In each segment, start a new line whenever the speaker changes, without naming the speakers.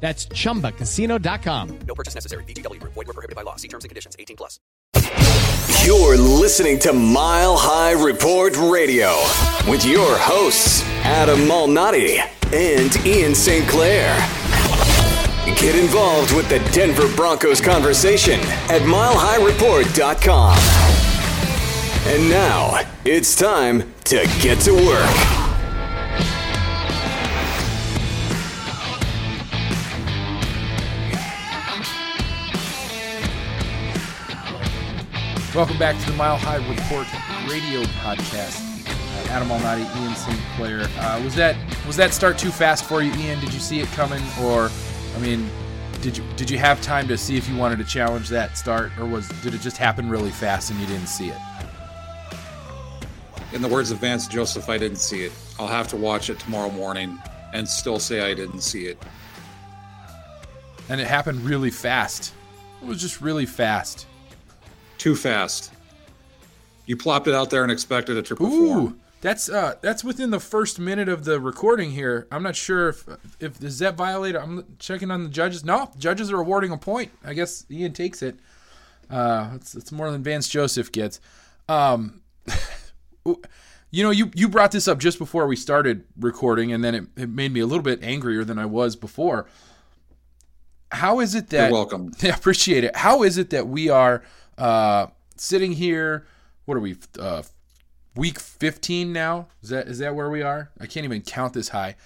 That's ChumbaCasino.com.
No purchase necessary. VGW. Void were prohibited by law. See terms and conditions. 18 plus.
You're listening to Mile High Report Radio with your hosts, Adam Malnati and Ian St. Clair. Get involved with the Denver Broncos conversation at milehighreport.com. And now it's time to get to work.
Welcome back to the Mile High Report radio podcast. Uh, Adam Malnati, Ian St. Clair. Uh, was that was that start too fast for you, Ian? Did you see it coming, or I mean, did you did you have time to see if you wanted to challenge that start, or was did it just happen really fast and you didn't see it?
In the words of Vance Joseph, I didn't see it. I'll have to watch it tomorrow morning and still say I didn't see it.
And it happened really fast. It was just really fast.
Too fast. You plopped it out there and expected it to perform.
Ooh, that's uh that's within the first minute of the recording here. I'm not sure if if does that violate. I'm checking on the judges. No, judges are awarding a point. I guess Ian takes it. Uh, it's it's more than Vance Joseph gets. Um, you know, you you brought this up just before we started recording, and then it, it made me a little bit angrier than I was before. How is it that?
You're welcome.
I appreciate it. How is it that we are uh, sitting here? What are we? Uh, week 15 now. Is that is that where we are? I can't even count this high.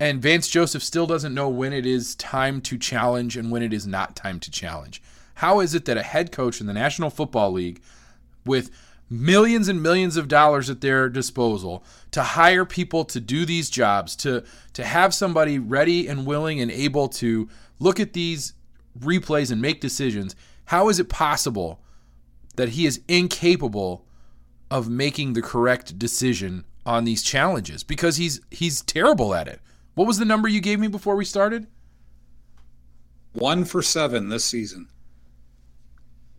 And Vance Joseph still doesn't know when it is time to challenge and when it is not time to challenge. How is it that a head coach in the National Football League with millions and millions of dollars at their disposal to hire people to do these jobs, to to have somebody ready and willing and able to look at these replays and make decisions, how is it possible that he is incapable of making the correct decision on these challenges because he's he's terrible at it. What was the number you gave me before we started?
One for seven this season.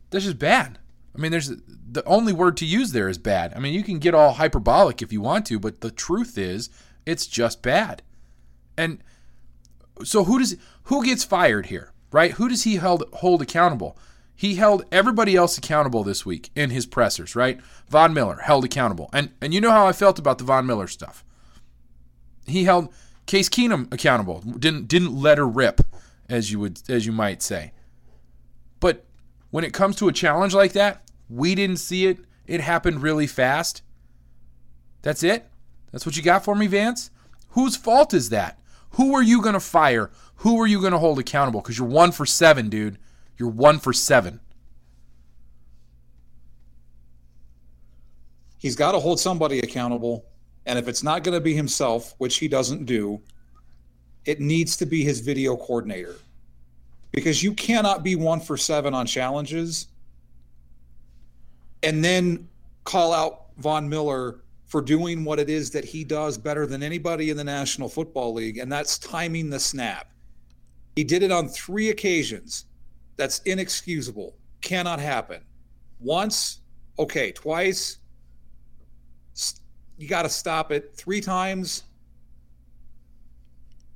That's just bad. I mean, there's the only word to use there is bad. I mean, you can get all hyperbolic if you want to, but the truth is, it's just bad. And so who does who gets fired here, right? Who does he held hold accountable? He held everybody else accountable this week in his pressers, right? Von Miller held accountable. And and you know how I felt about the Von Miller stuff. He held Case Keenum accountable. Didn't didn't let her rip, as you would as you might say. But when it comes to a challenge like that, we didn't see it. It happened really fast. That's it? That's what you got for me, Vance? Whose fault is that? Who are you going to fire? Who are you going to hold accountable? Because you're one for seven, dude. You're one for seven.
He's got to hold somebody accountable. And if it's not going to be himself, which he doesn't do, it needs to be his video coordinator. Because you cannot be one for seven on challenges and then call out Von Miller for doing what it is that he does better than anybody in the National Football League, and that's timing the snap. He did it on three occasions. That's inexcusable. Cannot happen. Once, okay. Twice, you got to stop it. Three times,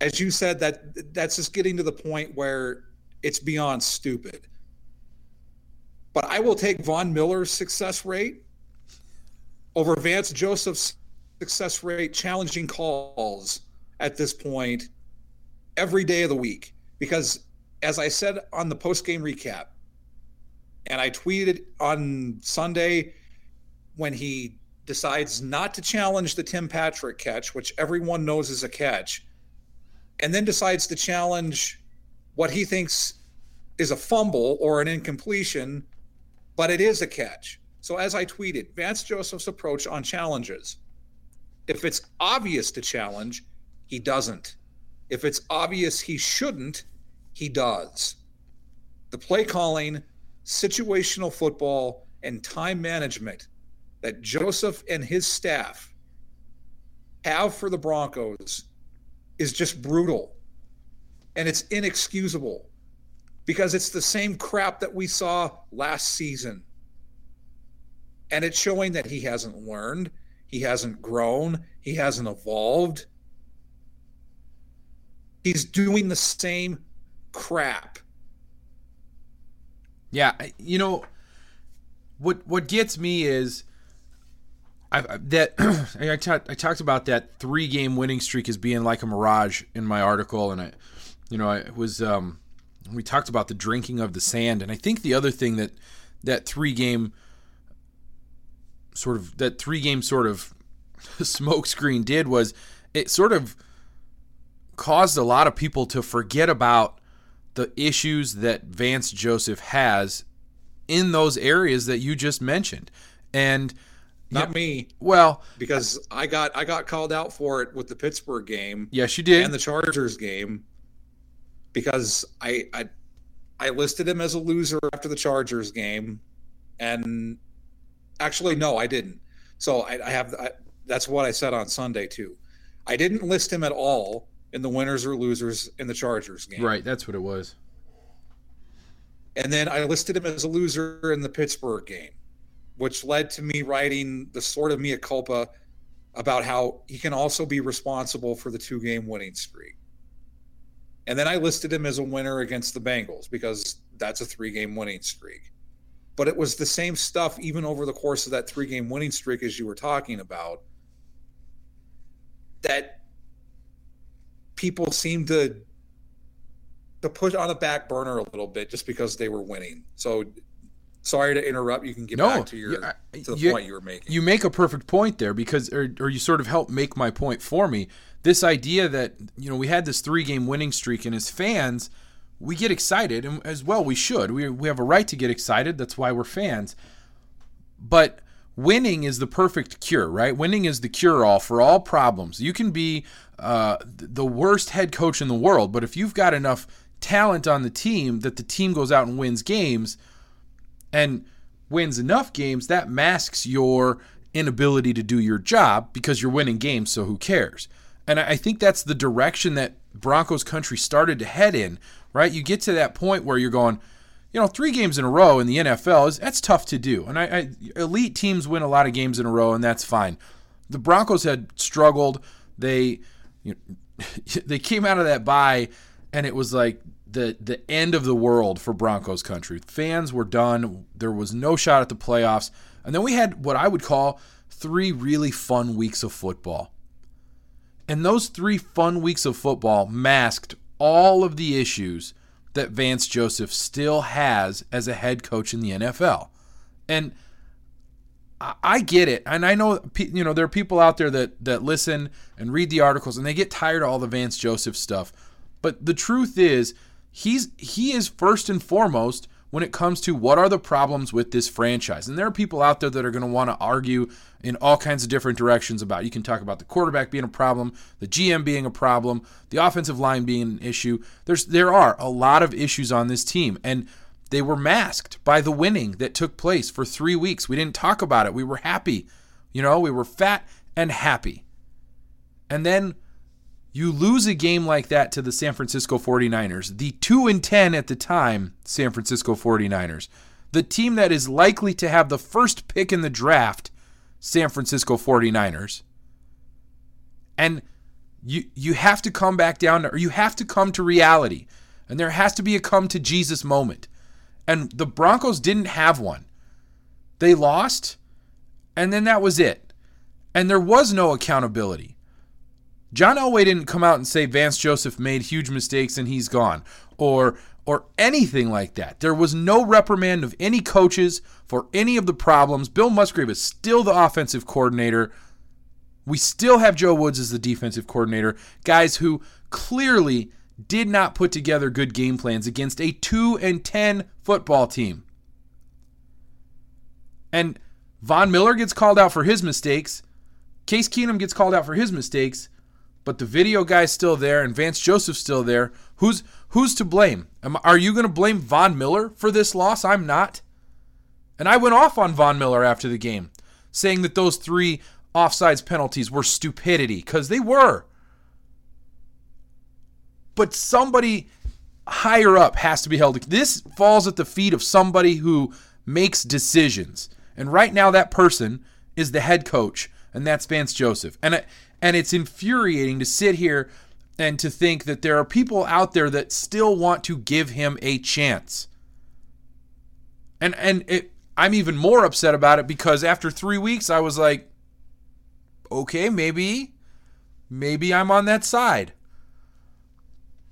as you said, that that's just getting to the point where it's beyond stupid. But I will take Von Miller's success rate over Vance Joseph's success rate challenging calls at this point every day of the week. Because as I said on the post game recap, and I tweeted on Sunday when he decides not to challenge the Tim Patrick catch, which everyone knows is a catch, and then decides to challenge what he thinks is a fumble or an incompletion, but it is a catch. So, as I tweeted, Vance Joseph's approach on challenges if it's obvious to challenge, he doesn't. If it's obvious he shouldn't, he does. The play calling, situational football, and time management that Joseph and his staff have for the Broncos is just brutal. And it's inexcusable because it's the same crap that we saw last season. And it's showing that he hasn't learned, he hasn't grown, he hasn't evolved. He's doing the same crap.
Yeah, you know what what gets me is I, that I, talked about that three game winning streak as being like a mirage in my article, and I, you know, I was um, we talked about the drinking of the sand, and I think the other thing that that three game sort of that three game sort of smokescreen did was it sort of caused a lot of people to forget about the issues that Vance Joseph has in those areas that you just mentioned. And
not
yeah,
me.
Well,
because I got I got called out for it with the Pittsburgh game.
Yes, you did.
And the Chargers game because I I I listed him as a loser after the Chargers game and actually no, I didn't. So I, I have I, that's what I said on Sunday too. I didn't list him at all in the winners or losers in the Chargers game.
Right, that's what it was.
And then I listed him as a loser in the Pittsburgh game, which led to me writing the sort of mea culpa about how he can also be responsible for the two game winning streak. And then I listed him as a winner against the Bengals because that's a three game winning streak. But it was the same stuff even over the course of that three game winning streak as you were talking about that people seem to to put on the back burner a little bit just because they were winning. So sorry to interrupt. You can get
no,
back to your
yeah,
to the
you,
point you were making.
You make a perfect point there because or, or you sort of help make my point for me. This idea that, you know, we had this three game winning streak and as fans, we get excited and as well we should. We we have a right to get excited. That's why we're fans. But winning is the perfect cure, right? Winning is the cure all for all problems. You can be uh, the worst head coach in the world, but if you've got enough talent on the team that the team goes out and wins games and wins enough games, that masks your inability to do your job because you're winning games, so who cares? And I think that's the direction that Broncos country started to head in, right? You get to that point where you're going, you know, three games in a row in the NFL is that's tough to do. And I, I elite teams win a lot of games in a row, and that's fine. The Broncos had struggled. They you know, they came out of that bye, and it was like the the end of the world for Broncos country. Fans were done. There was no shot at the playoffs. And then we had what I would call three really fun weeks of football. And those three fun weeks of football masked all of the issues that Vance Joseph still has as a head coach in the NFL. And I get it, and I know you know there are people out there that that listen and read the articles, and they get tired of all the Vance Joseph stuff. But the truth is, he's he is first and foremost when it comes to what are the problems with this franchise. And there are people out there that are going to want to argue in all kinds of different directions about. It. You can talk about the quarterback being a problem, the GM being a problem, the offensive line being an issue. There's there are a lot of issues on this team and they were masked by the winning that took place for 3 weeks. We didn't talk about it. We were happy. You know, we were fat and happy. And then you lose a game like that to the San Francisco 49ers, the 2 and 10 at the time San Francisco 49ers, the team that is likely to have the first pick in the draft, San Francisco 49ers. And you you have to come back down or you have to come to reality. And there has to be a come to Jesus moment. And the Broncos didn't have one. They lost, and then that was it. And there was no accountability. John Elway didn't come out and say Vance Joseph made huge mistakes and he's gone or or anything like that. There was no reprimand of any coaches for any of the problems. Bill Musgrave is still the offensive coordinator. We still have Joe Woods as the defensive coordinator, guys who clearly did not put together good game plans against a 2 and 10 football team. And Von Miller gets called out for his mistakes. Case Keenum gets called out for his mistakes but the video guy's still there and Vance Joseph's still there. Who's who's to blame? Am, are you going to blame Von Miller for this loss? I'm not. And I went off on Von Miller after the game, saying that those three offsides penalties were stupidity because they were. But somebody higher up has to be held. This falls at the feet of somebody who makes decisions. And right now, that person is the head coach, and that's Vance Joseph. And and it's infuriating to sit here and to think that there are people out there that still want to give him a chance. And and it, I'm even more upset about it because after 3 weeks I was like okay, maybe maybe I'm on that side.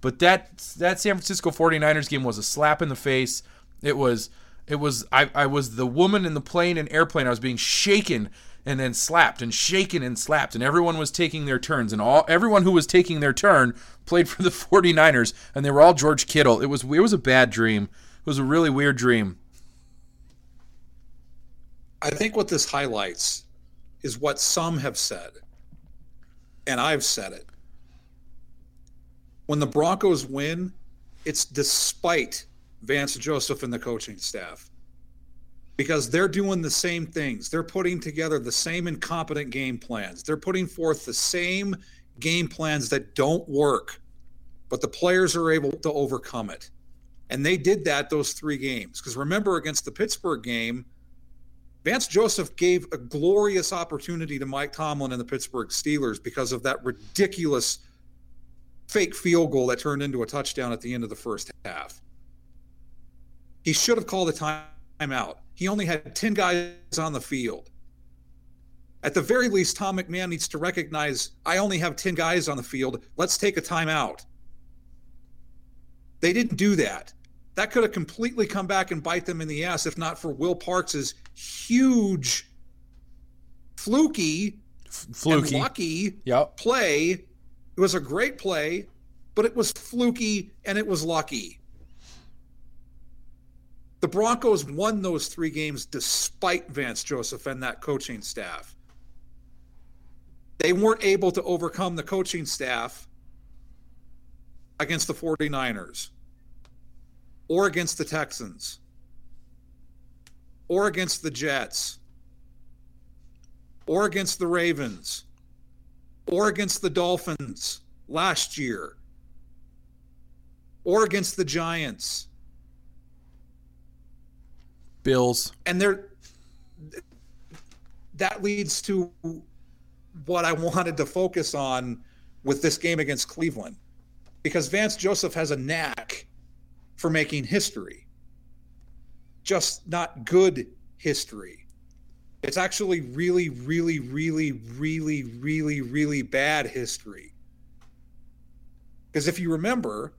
But that that San Francisco 49ers game was a slap in the face. It was it was I, I was the woman in the plane and airplane. I was being shaken and then slapped and shaken and slapped and everyone was taking their turns and all everyone who was taking their turn played for the 49ers and they were all George Kittle. It was it was a bad dream. It was a really weird dream.
I think what this highlights is what some have said and I've said it. When the Broncos win, it's despite Vance Joseph and the coaching staff because they're doing the same things. They're putting together the same incompetent game plans. They're putting forth the same game plans that don't work, but the players are able to overcome it. And they did that those three games. Because remember, against the Pittsburgh game, Vance Joseph gave a glorious opportunity to Mike Tomlin and the Pittsburgh Steelers because of that ridiculous fake field goal that turned into a touchdown at the end of the first half. He should have called a timeout. He only had 10 guys on the field. At the very least, Tom McMahon needs to recognize I only have 10 guys on the field. Let's take a timeout. They didn't do that. That could have completely come back and bite them in the ass if not for Will Parks's huge, fluky,
fluky,
lucky
yep.
play. It was a great play, but it was fluky and it was lucky. The Broncos won those three games despite Vance Joseph and that coaching staff. They weren't able to overcome the coaching staff against the 49ers or against the Texans or against the Jets or against the Ravens or against the Dolphins last year or against the Giants
Bills.
And there that leads to what I wanted to focus on with this game against Cleveland. Because Vance Joseph has a knack for making history. Just not good history. It's actually really, really, really, really, really, really bad history. Because if you remember,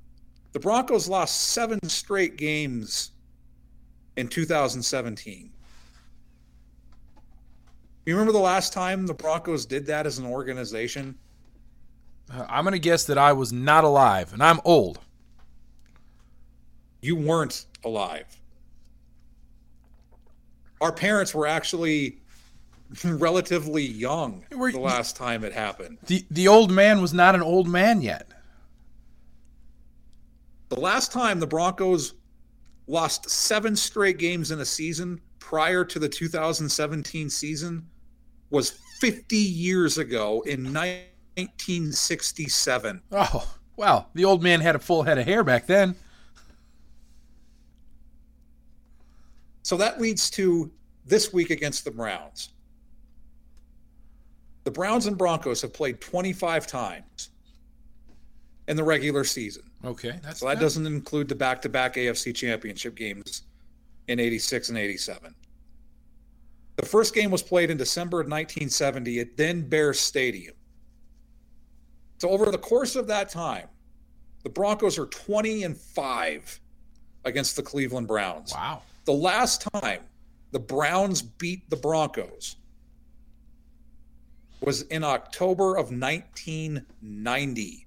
the Broncos lost seven straight games in 2017. You remember the last time the Broncos did that as an organization?
Uh, I'm going to guess that I was not alive, and I'm old.
You weren't alive. Our parents were actually relatively young
We're-
the last time it happened.
The the old man was not an old man yet.
The last time the Broncos lost seven straight games in a season prior to the 2017 season was 50 years ago in 1967.
Oh, well, the old man had a full head of hair back then.
So that leads to this week against the Browns. The Browns and Broncos have played 25 times in the regular season.
Okay, that's
So that doesn't include the back to back AFC championship games in 86 and 87. The first game was played in December of 1970 at then Bears Stadium. So over the course of that time, the Broncos are 20 and 5 against the Cleveland Browns.
Wow.
The last time the Browns beat the Broncos was in October of 1990.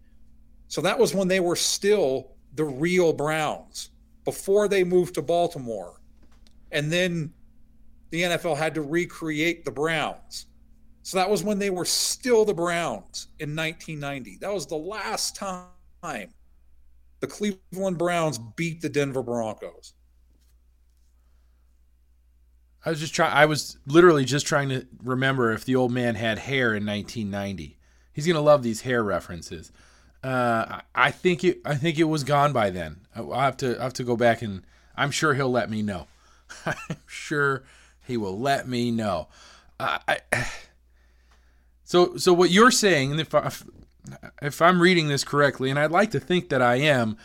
So that was when they were still the real Browns before they moved to Baltimore. And then the NFL had to recreate the Browns. So that was when they were still the Browns in 1990. That was the last time the Cleveland Browns beat the Denver Broncos.
I was just trying. I was literally just trying to remember if the old man had hair in 1990. He's gonna love these hair references. Uh, I- think it. I think it was gone by then. I'll have to. I have to go back and. I'm sure he'll let me know. I'm sure he will let me know. Uh, I, so so what you're saying, and if I, if I'm reading this correctly, and I'd like to think that I am,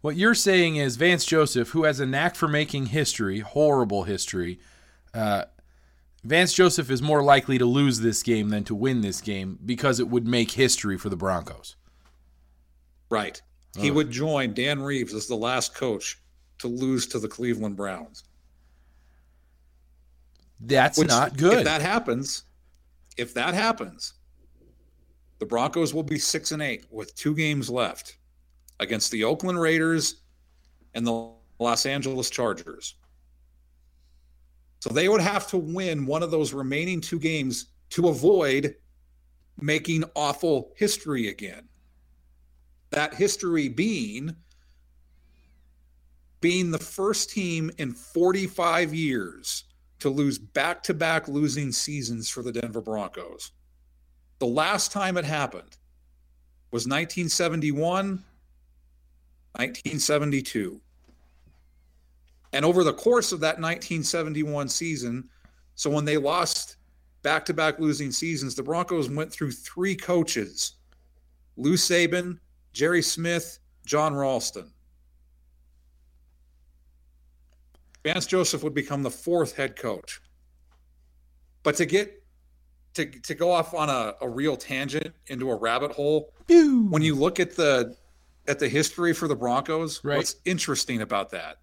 what you're saying is Vance Joseph, who has a knack for making history, horrible history. Uh, Vance Joseph is more likely to lose this game than to win this game because it would make history for the Broncos.
Right. He would join Dan Reeves as the last coach to lose to the Cleveland Browns.
That's
Which,
not good.
If that happens, if that happens, the Broncos will be six and eight with two games left against the Oakland Raiders and the Los Angeles Chargers. So they would have to win one of those remaining two games to avoid making awful history again. That history being being the first team in 45 years to lose back to back losing seasons for the Denver Broncos. The last time it happened was 1971, 1972. And over the course of that 1971 season, so when they lost back to back losing seasons, the Broncos went through three coaches Lou Saban, Jerry Smith, John Ralston. Vance Joseph would become the fourth head coach. But to get to to go off on a, a real tangent into a rabbit hole, when you look at the at the history for the Broncos,
Right.
what's interesting about that?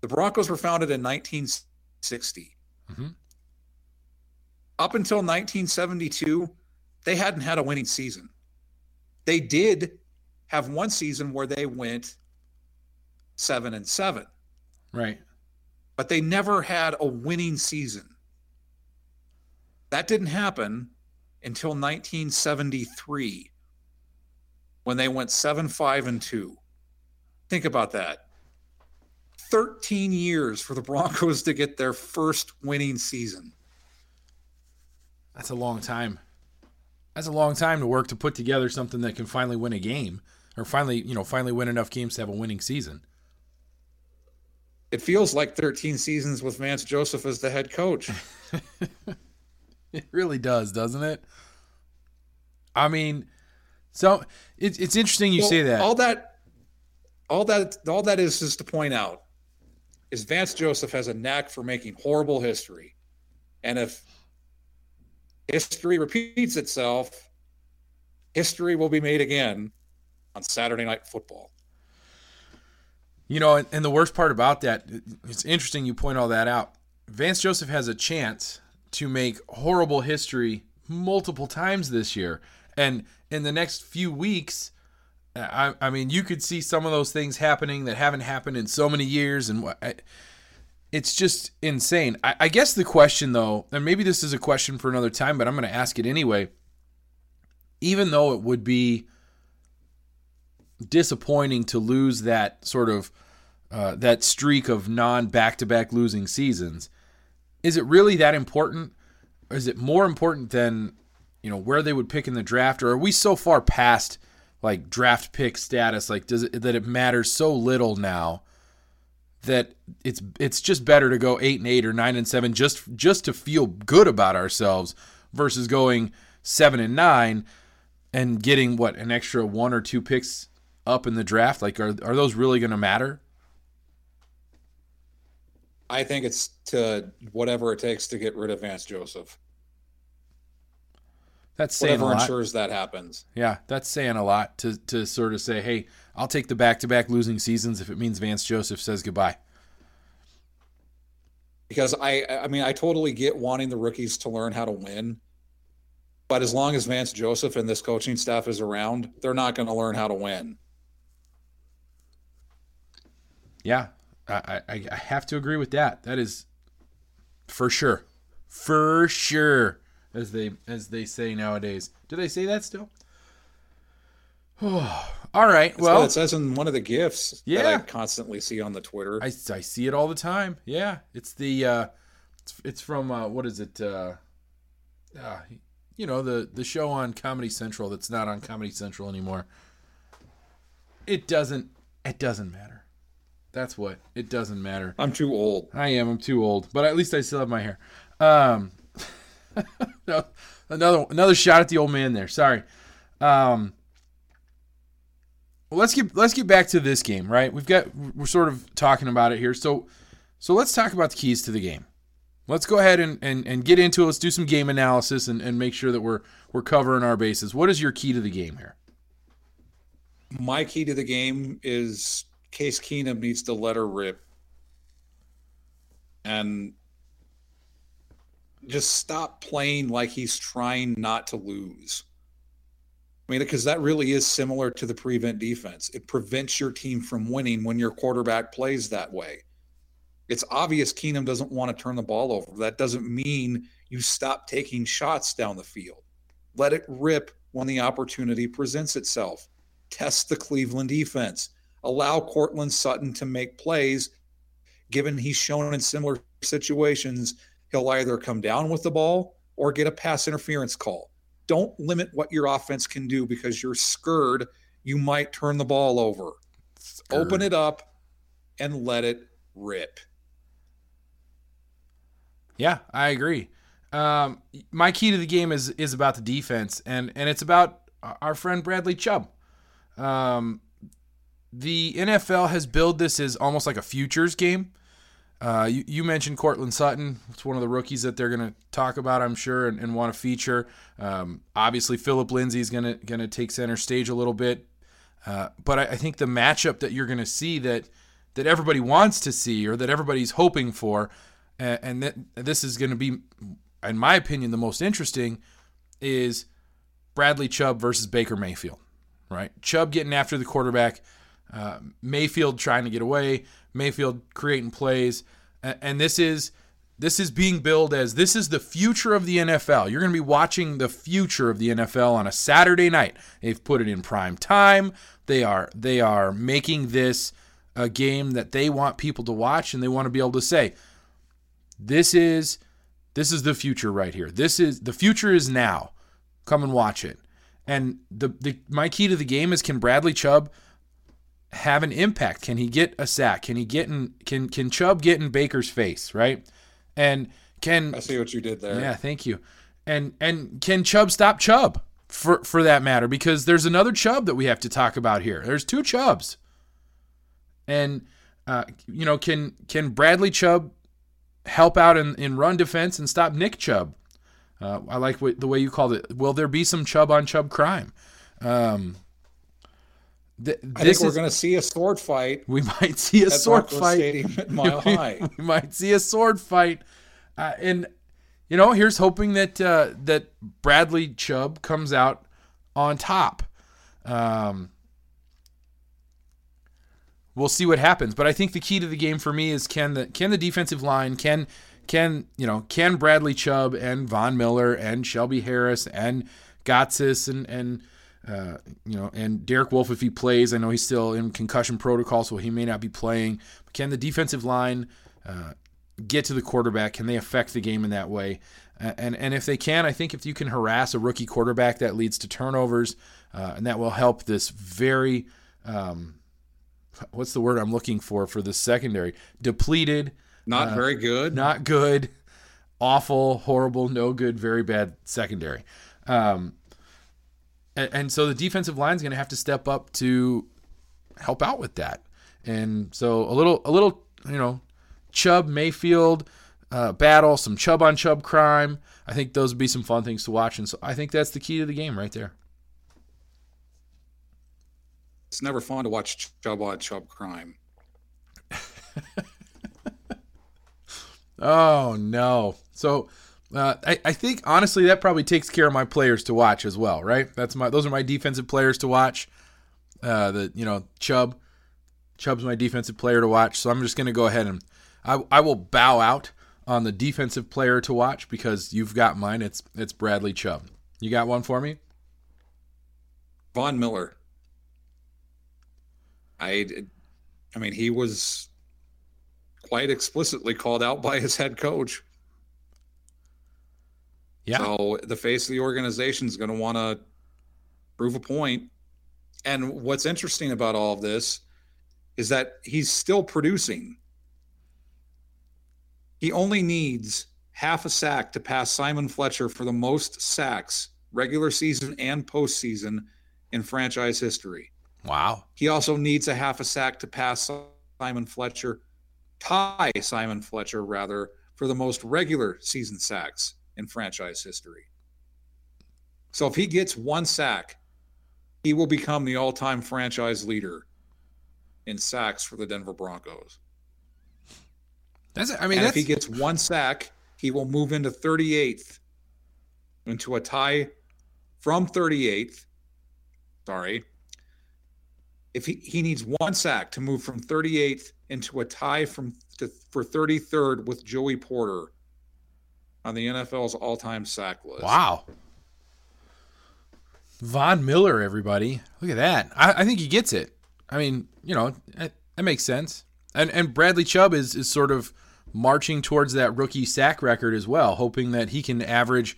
The Broncos were founded in 1960.
Mhm.
Up until 1972, they hadn't had a winning season. They did have one season where they went seven and seven
right.
but they never had a winning season. That didn't happen until 1973 when they went 7 5 and 2. Think about that. 13 years for the Broncos to get their first winning season.
That's a long time. That's a long time to work to put together something that can finally win a game or finally, you know, finally win enough games to have a winning season.
It feels like 13 seasons with Vance Joseph as the head coach.
It really does, doesn't it? I mean, so it's it's interesting you
Well,
say that.
All that, all that, all that is is to point out is Vance Joseph has a knack for making horrible history, and if history repeats itself, history will be made again on Saturday Night Football.
You know, and, and the worst part about that, it's interesting you point all that out. Vance Joseph has a chance to make horrible history multiple times this year. And in the next few weeks, I, I mean, you could see some of those things happening that haven't happened in so many years. And I, it's just insane. I, I guess the question, though, and maybe this is a question for another time, but I'm going to ask it anyway. Even though it would be disappointing to lose that sort of uh, that streak of non back-to-back losing seasons, is it really that important? Or is it more important than you know where they would pick in the draft, or are we so far past like draft pick status, like does it that it matters so little now? that it's it's just better to go eight and eight or nine and seven just just to feel good about ourselves versus going seven and nine and getting what an extra one or two picks up in the draft. Like, are are those really going to matter?
I think it's to whatever it takes to get rid of Vance Joseph.
That's saying
Whatever
a lot.
ensures that happens.
Yeah, that's saying a lot to to sort of say, hey, I'll take the back to back losing seasons if it means Vance Joseph says goodbye.
Because I I mean I totally get wanting the rookies to learn how to win. But as long as Vance Joseph and this coaching staff is around, they're not going to learn how to win.
Yeah, I, I I have to agree with that. That is for sure, for sure, as they as they say nowadays. Do they say that still? All right.
That's
well,
it says in one of the gifts that
Yeah.
I constantly see on the Twitter.
I, I see it all the time. Yeah, it's the uh, it's, it's from uh, what is it? Uh, uh, you know the the show on Comedy Central that's not on Comedy Central anymore. It doesn't. It doesn't matter. That's what. It doesn't matter.
I'm too old.
I am. I'm too old, but at least I still have my hair. Um, no, another another shot at the old man there. Sorry. Um, well, let's get let's get back to this game, right? We've got we're sort of talking about it here, so so let's talk about the keys to the game. Let's go ahead and, and, and get into it. Let's do some game analysis and, and make sure that we're we're covering our bases. What is your key to the game here?
My key to the game is Case Keenum needs to let her rip and just stop playing like he's trying not to lose. I mean, because that really is similar to the prevent defense. It prevents your team from winning when your quarterback plays that way. It's obvious Keenum doesn't want to turn the ball over. That doesn't mean you stop taking shots down the field. Let it rip when the opportunity presents itself. Test the Cleveland defense. Allow Courtland Sutton to make plays. Given he's shown in similar situations, he'll either come down with the ball or get a pass interference call. Don't limit what your offense can do because you're scared you might turn the ball over. Open it up and let it rip.
Yeah, I agree. Um, my key to the game is is about the defense, and and it's about our friend Bradley Chubb. Um, the NFL has billed this as almost like a futures game. Uh, you, you mentioned Courtland Sutton. It's one of the rookies that they're going to talk about, I'm sure, and, and want to feature. Um, obviously, Philip Lindsay is going to going to take center stage a little bit. Uh, but I, I think the matchup that you're going to see that that everybody wants to see or that everybody's hoping for, and, and that this is going to be, in my opinion, the most interesting, is Bradley Chubb versus Baker Mayfield. Right, Chubb getting after the quarterback, uh, Mayfield trying to get away, Mayfield creating plays, and this is this is being billed as this is the future of the NFL. You're going to be watching the future of the NFL on a Saturday night. They've put it in prime time. They are they are making this a game that they want people to watch and they want to be able to say this is this is the future right here. This is the future is now. Come and watch it. And the, the my key to the game is can Bradley Chubb have an impact? Can he get a sack? Can he get in can can Chubb get in Baker's face, right? And can
I see what you did there.
yeah, thank you. And and can Chubb stop Chubb for for that matter? Because there's another Chubb that we have to talk about here. There's two Chubbs. And uh, you know, can can Bradley Chubb help out in, in run defense and stop Nick Chubb? Uh, I like what, the way you called it. Will there be some Chubb on Chubb crime? Um, th-
I think we're
is-
going to see a sword fight
we might see a sword
Barclays
fight.
Stadium at Mile High.
we might see a sword fight, uh, and you know, here's hoping that uh, that Bradley Chubb comes out on top. Um, we'll see what happens. But I think the key to the game for me is can the can the defensive line can can you know can Bradley Chubb and Von Miller and Shelby Harris and Gotsis and and uh, you know and Derek Wolfe if he plays. I know he's still in concussion protocol, so he may not be playing. But can the defensive line uh, get to the quarterback? Can they affect the game in that way? And and if they can, I think if you can harass a rookie quarterback, that leads to turnovers, uh, and that will help this very um, what's the word I'm looking for for the secondary depleted,
Not
uh,
very good.
not good, awful, horrible, no good, very bad secondary. Um, and, and so the defensive line is going to have to step up to help out with that. And so a little, a little, you know, Chubb Mayfield uh, battle, some Chubb on Chubb crime. I think those would be some fun things to watch. And so I think that's the key to the game right there.
It's never fun to watch Chubb on Chubb crime.
Oh no! So uh, I, I think honestly that probably takes care of my players to watch as well, right? That's my those are my defensive players to watch. Uh, the you know Chubb, Chubb's my defensive player to watch. So I'm just gonna go ahead and I I will bow out on the defensive player to watch because you've got mine. It's it's Bradley Chubb. You got one for me?
Von Miller. I, I mean, he was quite explicitly called out by his head coach.
Yeah.
So the face of the organization is going to want to prove a point. And what's interesting about all of this is that he's still producing. He only needs half a sack to pass Simon Fletcher for the most sacks, regular season and postseason, in franchise history.
Wow.
He also needs a half a sack to pass Simon Fletcher, tie Simon Fletcher, rather, for the most regular season sacks in franchise history. So if he gets one sack, he will become the all time franchise leader in sacks for the Denver Broncos.
That's I mean
if he gets one sack, he will move into 38th, into a tie from 38th. Sorry. If he, he needs one sack to move from 38th into a tie from to, for 33rd with Joey Porter on the NFL's all-time sack list.
wow. Von Miller, everybody, look at that. I, I think he gets it. I mean, you know, that, makes sense. And and Bradley Chubb is is sort of marching towards that rookie sack record as well, hoping that he can average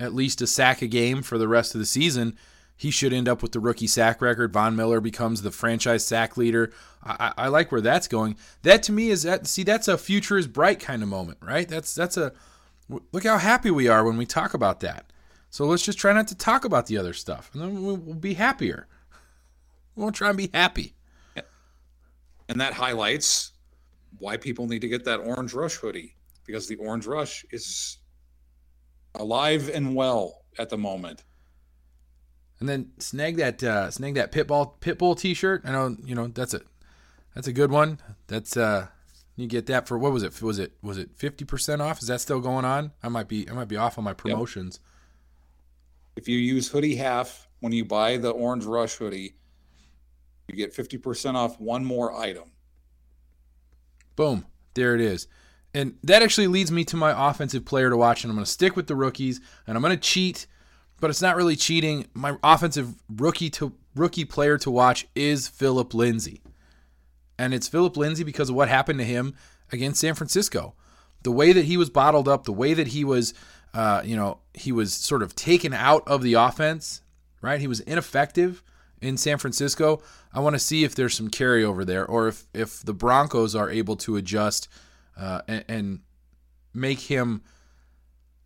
at least a sack a game for the rest of the season. He should end up with the rookie sack record. Von Miller becomes the franchise sack leader. I, I, I like where that's going. That to me is that see that's a future is bright kind of moment, right? That's that's a look how happy we are when we talk about that. So let's just try not to talk about the other stuff, and then we'll, be happier. We'll try and be happy.
And that highlights why people need to get that Orange Rush hoodie because the Orange Rush is alive and well at the moment.
And then snag that uh, snag that pitbull pitbull T-shirt. I know you know that's a that's a good one. That's uh you get that for what was it? Was it was it fifty percent off? Is that still going on? I might be I might be off on my promotions.
If you use hoodie half when you buy the Orange Rush hoodie, you get 50% off one more item.
Boom, there it is. And that actually leads me to my offensive player to watch, and I'm going to stick with the rookies, and I'm going to cheat, but it's not really cheating. My offensive rookie to rookie player to watch is Philip Lindsay, and it's Philip Lindsay because of what happened to him against San Francisco. The way that he was bottled up, the way that he was, uh, you know, he was sort of taken out of the offense, right? He was ineffective in San Francisco. I want to see if there's some carryover there, or if if the Broncos are able to adjust uh, and, and make him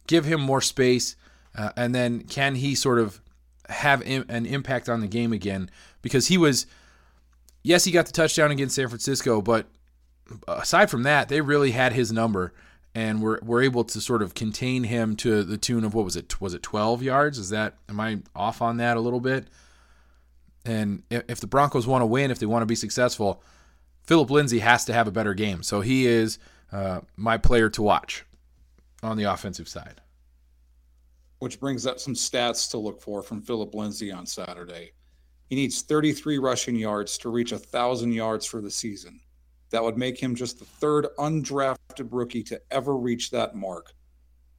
give him more space, uh, and then can he sort of have Im- an impact on the game again? Because he was, yes, he got the touchdown against San Francisco, but aside from that, they really had his number. And were, were able to sort of contain him to the tune of what was it? Was it 12 yards? Is that am I off on that a little bit? And if the Broncos want to win, if they want to be successful, Philip Lindsay has to have a better game. So he is uh, my player to watch on the offensive side.
Which brings up some stats to look for from Philip Lindsay on Saturday. He needs 33 rushing yards to reach 1,000 yards for the season. That would make him just the third undrafted rookie to ever reach that mark.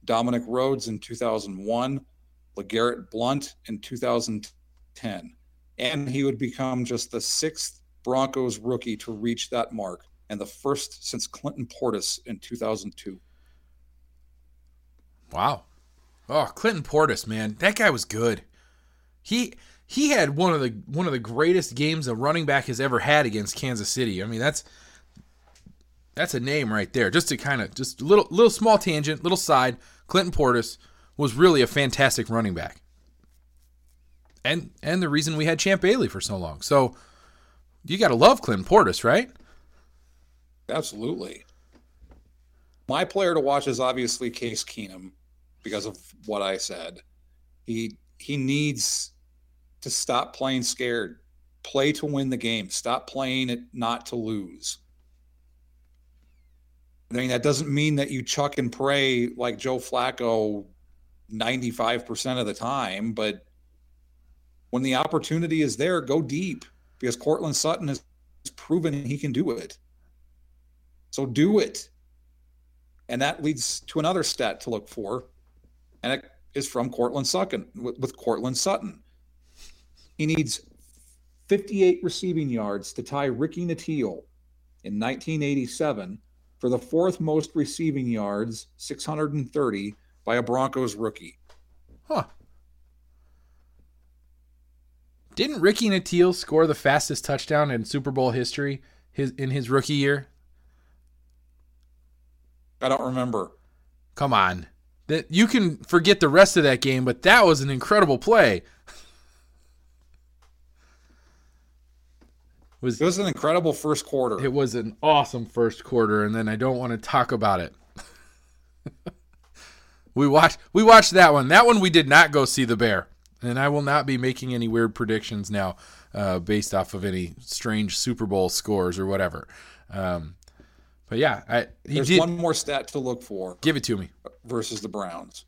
Dominic Rhodes in 2001, LeGarrette Blount in 2010. And he would become just the sixth Broncos rookie to reach that mark and the first since Clinton Portis in 2002.
Wow. Oh, Clinton Portis, man, that guy was good. He he had one of the one of the greatest games a running back has ever had against Kansas City. I mean, that's that's a name right there. Just to kind of just a little little small tangent, little side. Clinton Portis was really a fantastic running back. And and the reason we had Champ Bailey for so long. So you got to love Clinton Portis, right?
Absolutely. My player to watch is obviously Case Keenum because of what I said. He he needs to stop playing scared. Play to win the game. Stop playing it not to lose. I mean, that doesn't mean that you chuck and pray like Joe Flacco 95% of the time, but when the opportunity is there, go deep because Courtland Sutton has proven he can do it. So do it. And that leads to another stat to look for, and it is from Courtland Sutton with, Courtland Sutton. He needs 58 receiving yards to tie Ricky Nattiel in 1987 for the fourth most receiving yards, 630, by a Broncos rookie.
Huh. Didn't Ricky Nattiel score the fastest touchdown in Super Bowl history his in his rookie year?
I don't remember.
Come on. That you can forget the rest of that game, but that was an incredible play.
Was it was an incredible first quarter.
It was an awesome first quarter, and then I don't want to talk about it. we watched we watched that one. That one we did not go see the bear, and I will not be making any weird predictions now, uh, based off of any strange Super Bowl scores or whatever. Um, but yeah, I,
there's
did,
one more stat to look for.
Give it to me.
Versus the Browns.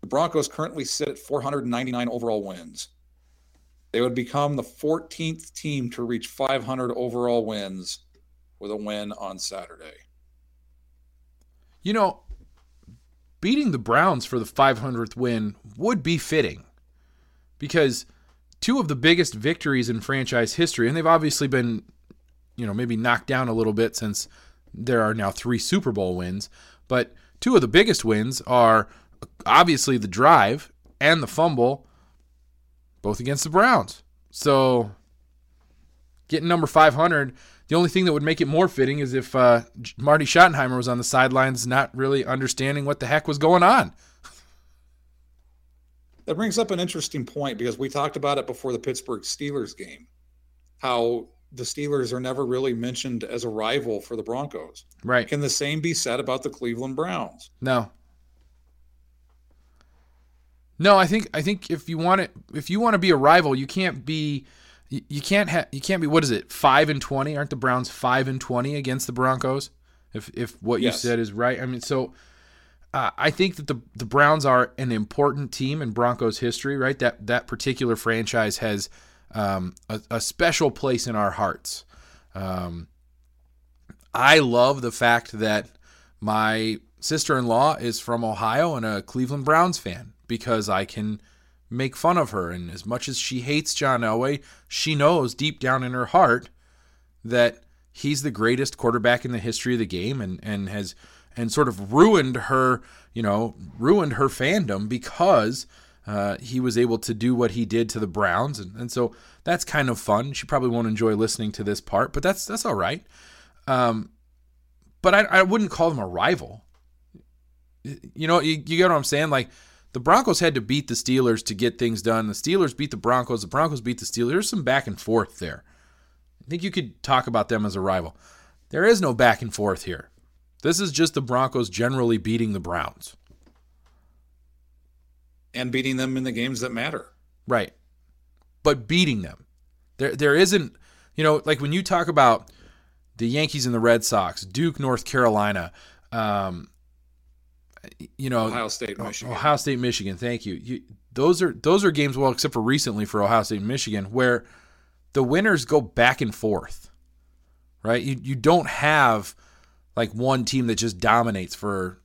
The Broncos currently sit at 499 overall wins. They would become the 14th team to reach 500 overall wins with a win on Saturday.
You know, beating the Browns for the 500th win would be fitting because two of the biggest victories in franchise history, and they've obviously been, you know, maybe knocked down a little bit since there are now three Super Bowl wins, but two of the biggest wins are obviously the drive and the fumble both against the Browns. So getting number 500, the only thing that would make it more fitting is if uh, Marty Schottenheimer was on the sidelines not really understanding what the heck was going on.
That brings up an interesting point because we talked about it before the Pittsburgh Steelers game. How the Steelers are never really mentioned as a rival for the Broncos.
Right.
Can the same be said about the Cleveland Browns?
No. No, I think I think if you want it, if you want to be a rival, you can't be, you, you can't have, you can't be. What is it? Five and twenty? Aren't the Browns five and twenty against the Broncos? If if what you said is right, I mean, so uh, I think that the the Browns are an important team in Broncos history. Right, that that particular franchise has um, a, a special place in our hearts. Um, I love the fact that my sister-in-law is from Ohio and a Cleveland Browns fan because I can make fun of her. And as much as she hates John Elway, she knows deep down in her heart that he's the greatest quarterback in the history of the game and, and has and sort of ruined her, you know, ruined her fandom because uh, he was able to do what he did to the Browns. And, and so that's kind of fun. She probably won't enjoy listening to this part, but that's that's all right. Um, but I, I wouldn't call them a rival. You know, you, you get what I'm saying? Like the Broncos had to beat the Steelers to get things done. The Steelers beat the Broncos. The Broncos beat the Steelers. There's some back and forth there. I think you could talk about them as a rival. There is no back and forth here. This is just the Broncos generally beating the Browns.
And beating them in the games that matter.
Right. But beating them. There there isn't, you know, like when you talk about the Yankees and the Red Sox, Duke, North Carolina, um, you know,
Ohio State, Michigan.
Ohio State, Michigan. Thank you. you. those are those are games well, except for recently for Ohio State and Michigan, where the winners go back and forth. Right? You you don't have like one team that just dominates for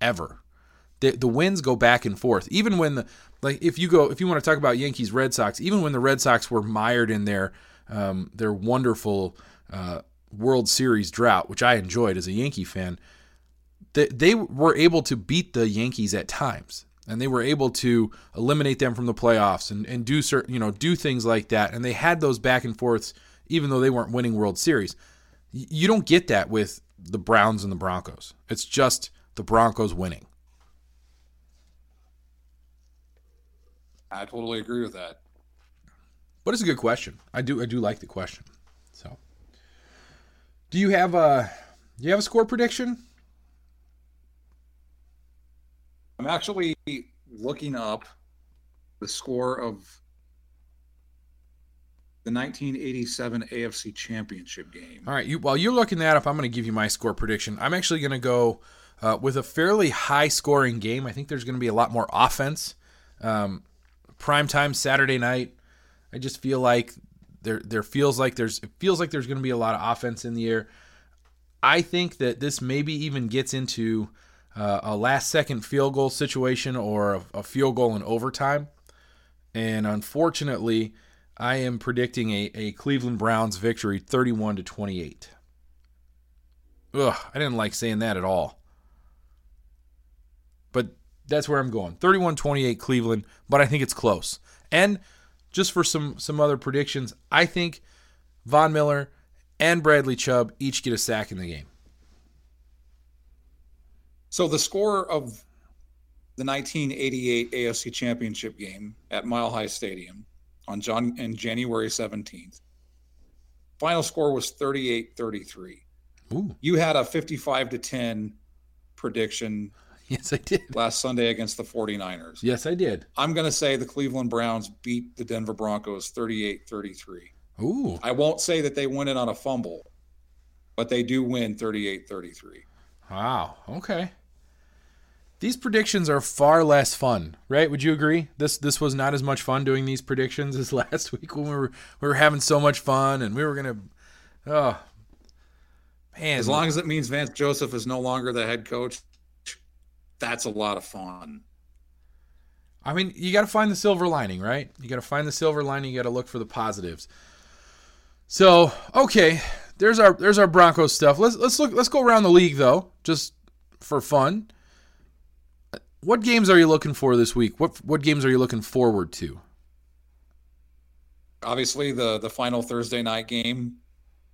ever. The the wins go back and forth. Even when the like if you go if you want to talk about Yankees Red Sox, even when the Red Sox were mired in their um, their wonderful uh, World Series drought, which I enjoyed as a Yankee fan, they, they were able to beat the Yankees at times. And they were able to eliminate them from the playoffs and, and do certain, you know, do things like that. And they had those back and forths, even though they weren't winning World Series. You don't get that with the Browns and the Broncos. It's just the Broncos winning.
I totally agree with that.
But it's a good question. I do I do like the question. So, do you have a do you have a score prediction?
I'm actually looking up the score of the 1987 AFC Championship game.
All right, you, while you're looking that up, I'm going to give you my score prediction. I'm actually going to go uh, with a fairly high scoring game. I think there's going to be a lot more offense. Um, prime time Saturday night. I just feel like there there feels like there's it feels like there's going to be a lot of offense in the air. I think that this maybe even gets into uh, a last second field goal situation or a, a, field goal in overtime. And unfortunately, I am predicting a, a Cleveland Browns victory 31 to 28. Ugh, I didn't like saying that at all. But that's where I'm going. 31-28 Cleveland, but I think it's close. And just for some some other predictions, I think Von Miller and Bradley Chubb each get a sack in the game.
So the score of the 1988 AFC Championship game at Mile High Stadium on John in January 17th. Final score was 38-33.
Ooh.
You had a 55 to 10 prediction
Yes, I did.
Last Sunday against the 49ers.
Yes, I did.
I'm going to say the Cleveland Browns beat the Denver Broncos 38-33.
Ooh.
I won't say that they win it on a fumble, but they do win 38-33.
Wow. Okay. These predictions are far less fun, right? Would you agree? This this was not as much fun doing these predictions as last week when we were we were having so much fun and we were gonna oh
man. As long as it means Vance Joseph is no longer the head coach, that's a lot of fun.
I mean, you got to find the silver lining, right? You got to find the silver lining. You got to look for the positives. So, okay, there's our there's our Broncos stuff. Let's let's look let's go around the league though, just for fun. What games are you looking for this week? What what games are you looking forward to?
Obviously, the the final Thursday night game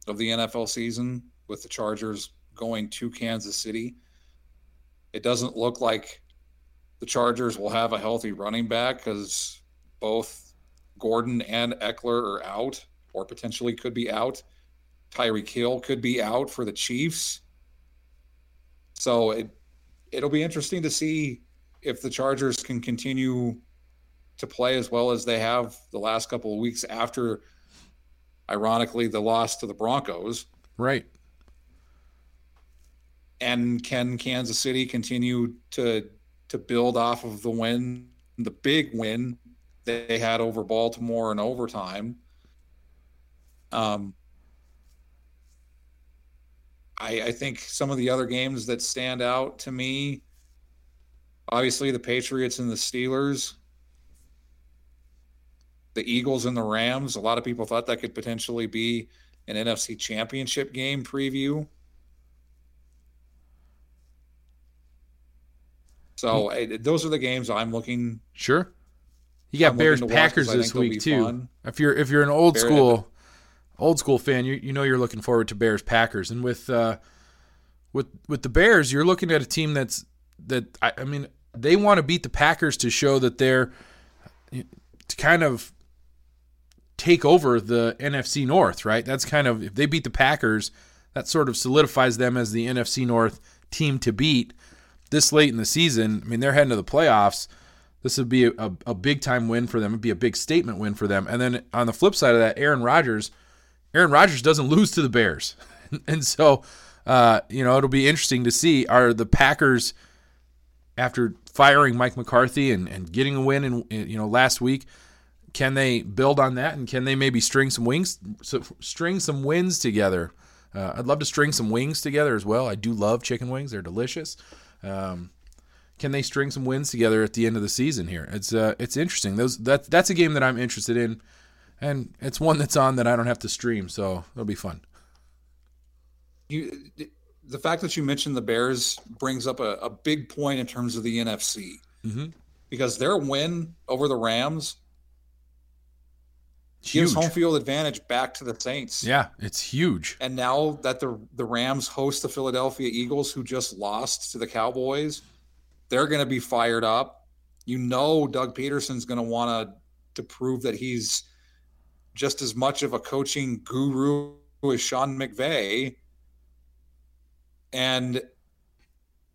of the NFL season with the Chargers going to Kansas City. It doesn't look like the Chargers will have a healthy running back because both Gordon and Ekeler are out or potentially could be out. Tyreek Hill could be out for the Chiefs. So it it'll be interesting to see if the Chargers can continue to play as well as they have the last couple of weeks after ironically the loss to the Broncos.
Right
and can Kansas City continue to to build off of the win, the big win they had over Baltimore in overtime? Um, I, I think some of the other games that stand out to me, obviously the Patriots and the Steelers, the Eagles and the Rams. A lot of people thought that could potentially be an NFC Championship game preview. So I, those are the games I'm looking.
Sure. You got I'm Bears Packers this week too. Fun. If you're if you're an old school old school fan, you you know you're looking forward to Bears Packers, and with uh, with with the Bears, you're looking at a team that's that I, I mean they want to beat the Packers to show that they're to kind of take over the NFC North, right? That's kind of if they beat the Packers, that sort of solidifies them as the NFC North team to beat this late in the season, I mean, they're heading to the playoffs. This would be a, a, a big time win for them. It'd be a big statement win for them. And then on the flip side of that, Aaron Rodgers, Aaron Rodgers doesn't lose to the Bears, and so uh, you know it'll be interesting to see are the Packers after firing Mike McCarthy and, and getting a win in, in you know last week. Can they build on that and can they maybe string some wings, so, string some wins together? Uh, I'd love to string some wings together as well. I do love chicken wings; they're delicious. Um, can they string some wins together at the end of the season here? It's uh, it's interesting. Those that that's a game that I'm interested in, and it's one that's on that I don't have to stream, so it'll be fun.
You, the fact that you mentioned the Bears brings up a, a big point in terms of the NFC
mm-hmm.
because their win over the Rams
Huge.
gives home field advantage back to the Saints.
Yeah, it's huge.
And now that the the Rams host the Philadelphia Eagles, who just lost to the Cowboys, they're going to be fired up. You know, Doug Pederson's going to want to to prove that he's just as much of a coaching guru as Sean McVay. And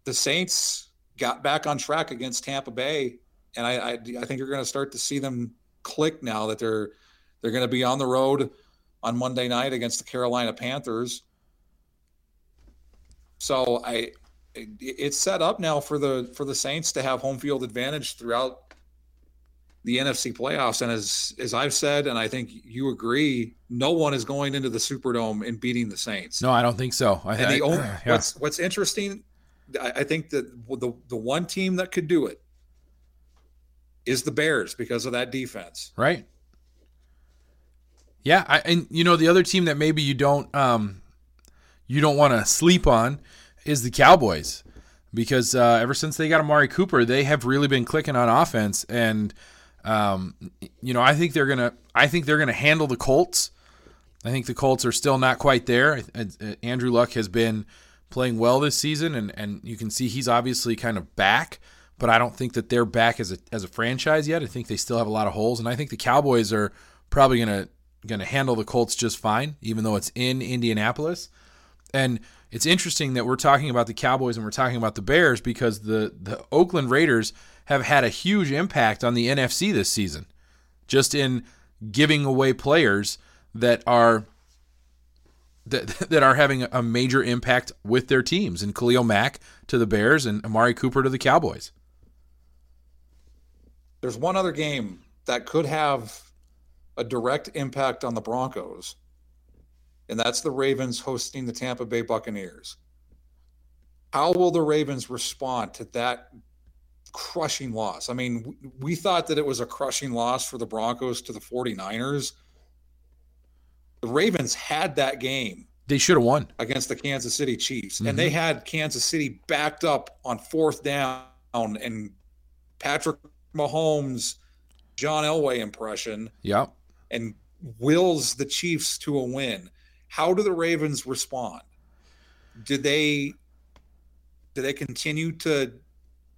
the Saints got back on track against Tampa Bay, and I I, I think you're going to start to see them click now that they're they're going to be on the road on Monday night against the Carolina Panthers. So I it's set up now for the for the Saints to have home field advantage throughout the NFC playoffs. And as as I've said, and I think you agree, no one is going into the Superdome and beating the Saints.
No, I don't think so. I,
And the
I-
only,
yeah.
what's what's interesting, I, I think that the the one team that could do it is the Bears because of that defense.
right? Yeah, I, and you know the other team that maybe you don't um, you don't want to sleep on is the Cowboys because uh, ever since they got Amari Cooper, they have really been clicking on offense, and um, you know I think they're gonna I think they're gonna handle the Colts. I think the Colts are still not quite there. Andrew Luck has been playing well this season, and, and you can see he's obviously kind of back. But I don't think that they're back as a as a franchise yet. I think they still have a lot of holes, and I think the Cowboys are probably gonna gonna handle the Colts just fine, even though it's in Indianapolis. And it's interesting that we're talking about the Cowboys and we're talking about the Bears because the the Oakland Raiders have had a huge impact on the NFC this season, just in giving away players that are that, that are having a major impact with their teams, and Khalil Mack to the Bears and Amari Cooper to the Cowboys.
There's one other game that could have a direct impact on the Broncos, and that's the Ravens hosting the Tampa Bay Buccaneers. How will the Ravens respond to that crushing loss? I mean, we- thought that it was a crushing loss for the Broncos to the 49ers. The Ravens had that game
They should have won.
against the Kansas City Chiefs, and they mm-hmm. had Kansas City backed up on fourth down, and Patrick Mahomes, John Elway impression,
Yep.
and wills the Chiefs to a win. How do the Ravens respond? Did they do they continue to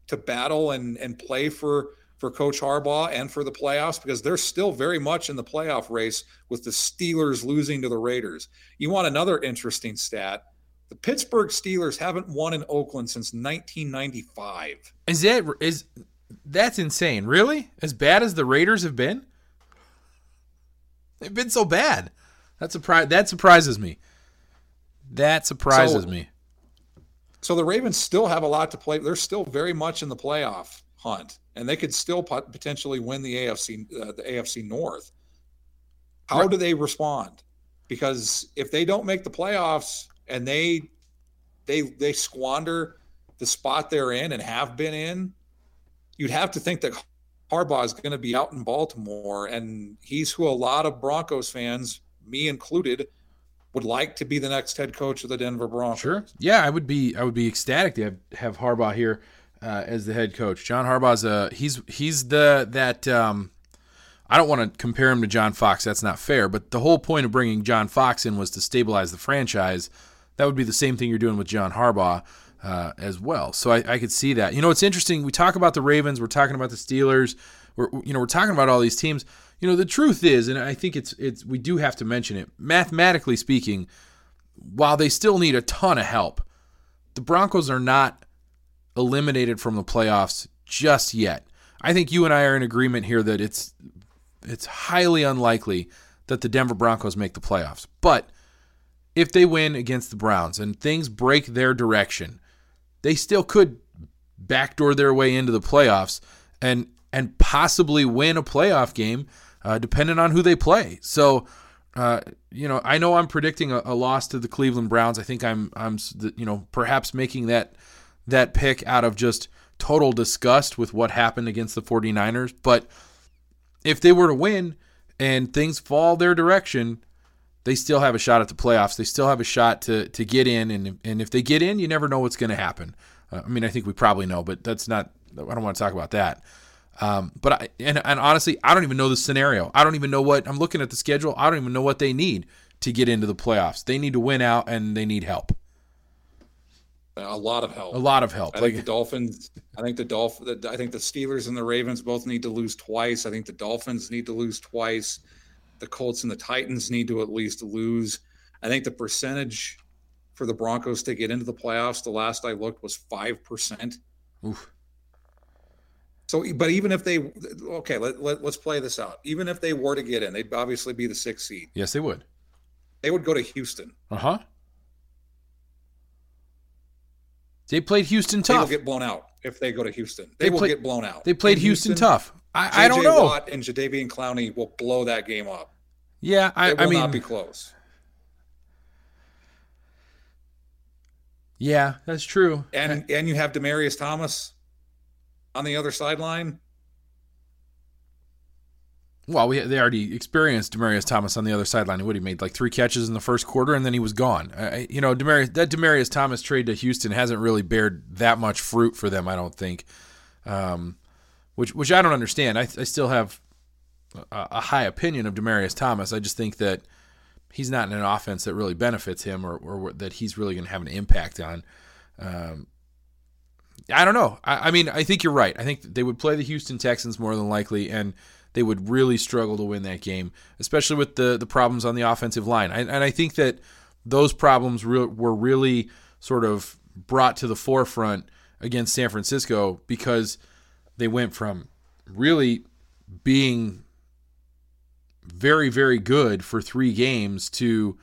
to battle and and play for for Coach Harbaugh and for the playoffs because they're still very much in the playoff race with the Steelers losing to the Raiders. You want another interesting stat? The Pittsburgh Steelers haven't won in Oakland since 1995.
Is that is that's insane? Really? As bad as the Raiders have been? They've been so bad. That surprise that surprises me. That surprises
So-
me.
So the Ravens still have a lot to play. They're still very much in the playoff hunt, and they could still pot- potentially win the AFC uh, the AFC North. How
Right.
do they respond? Because if they don't make the playoffs and they they they squander the spot they're in and have been in, you'd have to think that Harbaugh is going to be out in Baltimore, and he's who a lot of Broncos fans, me included, would like to be the next head coach of the Denver Broncos.
Sure. Yeah, I would be I would be ecstatic to have, have Harbaugh here uh, as the head coach. John Harbaugh's a he's he's the that um, I don't want to compare him to John Fox. That's not fair. But the whole point of bringing John Fox in was to stabilize the franchise. That would be the same thing you're doing with John Harbaugh uh, as well. So I, I could see that. You know, it's interesting. We talk about the Ravens. We're talking about the Steelers. We're you know we're talking about all these teams. You know, the truth is, and I think it's it's we do have to mention it. Mathematically speaking, while they still need a ton of help, the Broncos are not eliminated from the playoffs just yet. I think you and I are in agreement here that it's it's highly unlikely that the Denver Broncos make the playoffs. But if they win against the Browns and things break their direction, they still could backdoor their way into the playoffs and and possibly win a playoff game, uh, depending on who they play. So, uh, you know, I know I'm predicting a, a, loss to the Cleveland Browns. I think I'm I'm you know perhaps making that that pick out of just total disgust with what happened against the 49ers. But if they were to win and things fall their direction, they still have a shot at the playoffs. They still have a shot to to get in, and and if they get in, you never know what's going to happen. Uh, I mean, I think we probably know, but that's not. I don't want to talk about that. Um, but I, and, and honestly, I don't even know the scenario. I don't even know what I'm looking at the schedule. I don't even know what they need to get into the playoffs. They need to win out, and they need help.
A lot of help.
A lot of help.
I like, think the Dolphins. I think the Dolphin. I think the Steelers and the Ravens both need to lose twice. I think the Dolphins need to lose twice. The Colts and the Titans need to at least lose. I think the percentage for the Broncos to get into the playoffs, the last I looked, was five percent. So, but even if they, okay, let, let, let's play this out. Even if they were to get in, they'd obviously be the sixth seed.
Yes, they would.
They would go to Houston.
Uh huh. They played Houston tough.
They will get blown out if they go to Houston. They, they will play, get blown out.
They played Houston, Houston, tough. I, I don't know.
Watt and Jadeveon Clowney will blow that game up.
Yeah, I, mean,
it will
I mean,
not be close.
Yeah, that's true.
And and you have Demaryius Thomas on the other sideline.
Well, we they already experienced Demaryius Thomas on the other sideline. What he made like three catches in the first quarter, and then he was gone. You know, Demaryius that Demaryius Thomas trade to Houston hasn't really bared that much fruit for them. I don't think, um, which which I don't understand. I, I still have a, a, high opinion of Demaryius Thomas. I just think that he's not in an offense that really benefits him, or, or that he's really going to have an impact on. Um, I don't know. I, I mean, I think you're right. I think they would play the Houston Texans more than likely, and they would really struggle to win that game, especially with the the problems on the offensive line. I, and I think that those problems re- were really sort of brought to the forefront against San Francisco because they went from really being very very good for 3 games to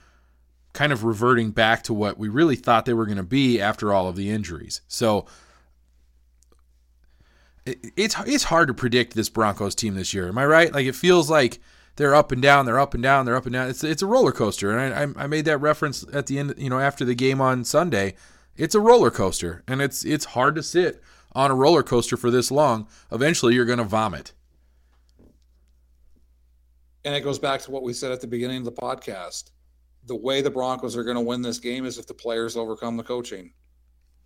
kind of reverting back to what we really thought they were going to be after all of the injuries. So it's it's hard to predict this Broncos team this year. Am I right? Like it feels like they're up and down, they're up and down, they're up and down. It's it's a roller coaster, and I I made that reference at the end, you know, after the game on Sunday. It's a roller coaster, and it's it's hard to sit on a roller coaster for this long. Eventually, you're going to vomit.
And it goes back to what we said at the beginning of the podcast. The way the Broncos are going to win this game is if the players overcome the coaching,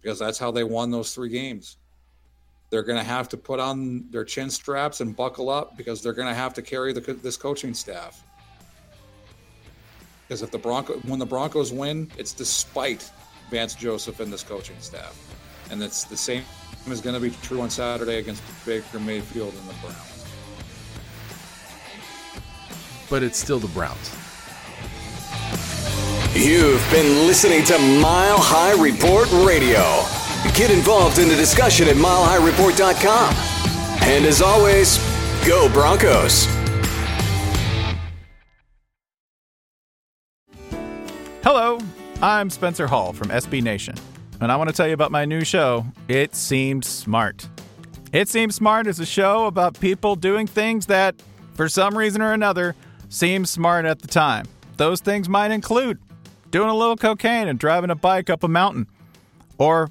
because that's how they won those three games. They're going to have to put on their chin straps and buckle up because they're going to have to carry the, this coaching staff. Because if the Bronco, when the Broncos win, it's despite Vance Joseph and this coaching staff, and it's the same is going to be true on Saturday against Baker Mayfield and the Browns.
But it's still the Browns.
You've been listening to Mile High Report Radio. Get involved in the discussion at milehighreport.com. And as always, go Broncos.
Hello, I'm Spencer Hall from SB Nation, and I want to tell you about my new show, It Seemed Smart. It Seems Smart is a show about people doing things that, for some reason or another, seem smart at the time. Those things might include doing a little cocaine and driving a bike up a mountain, or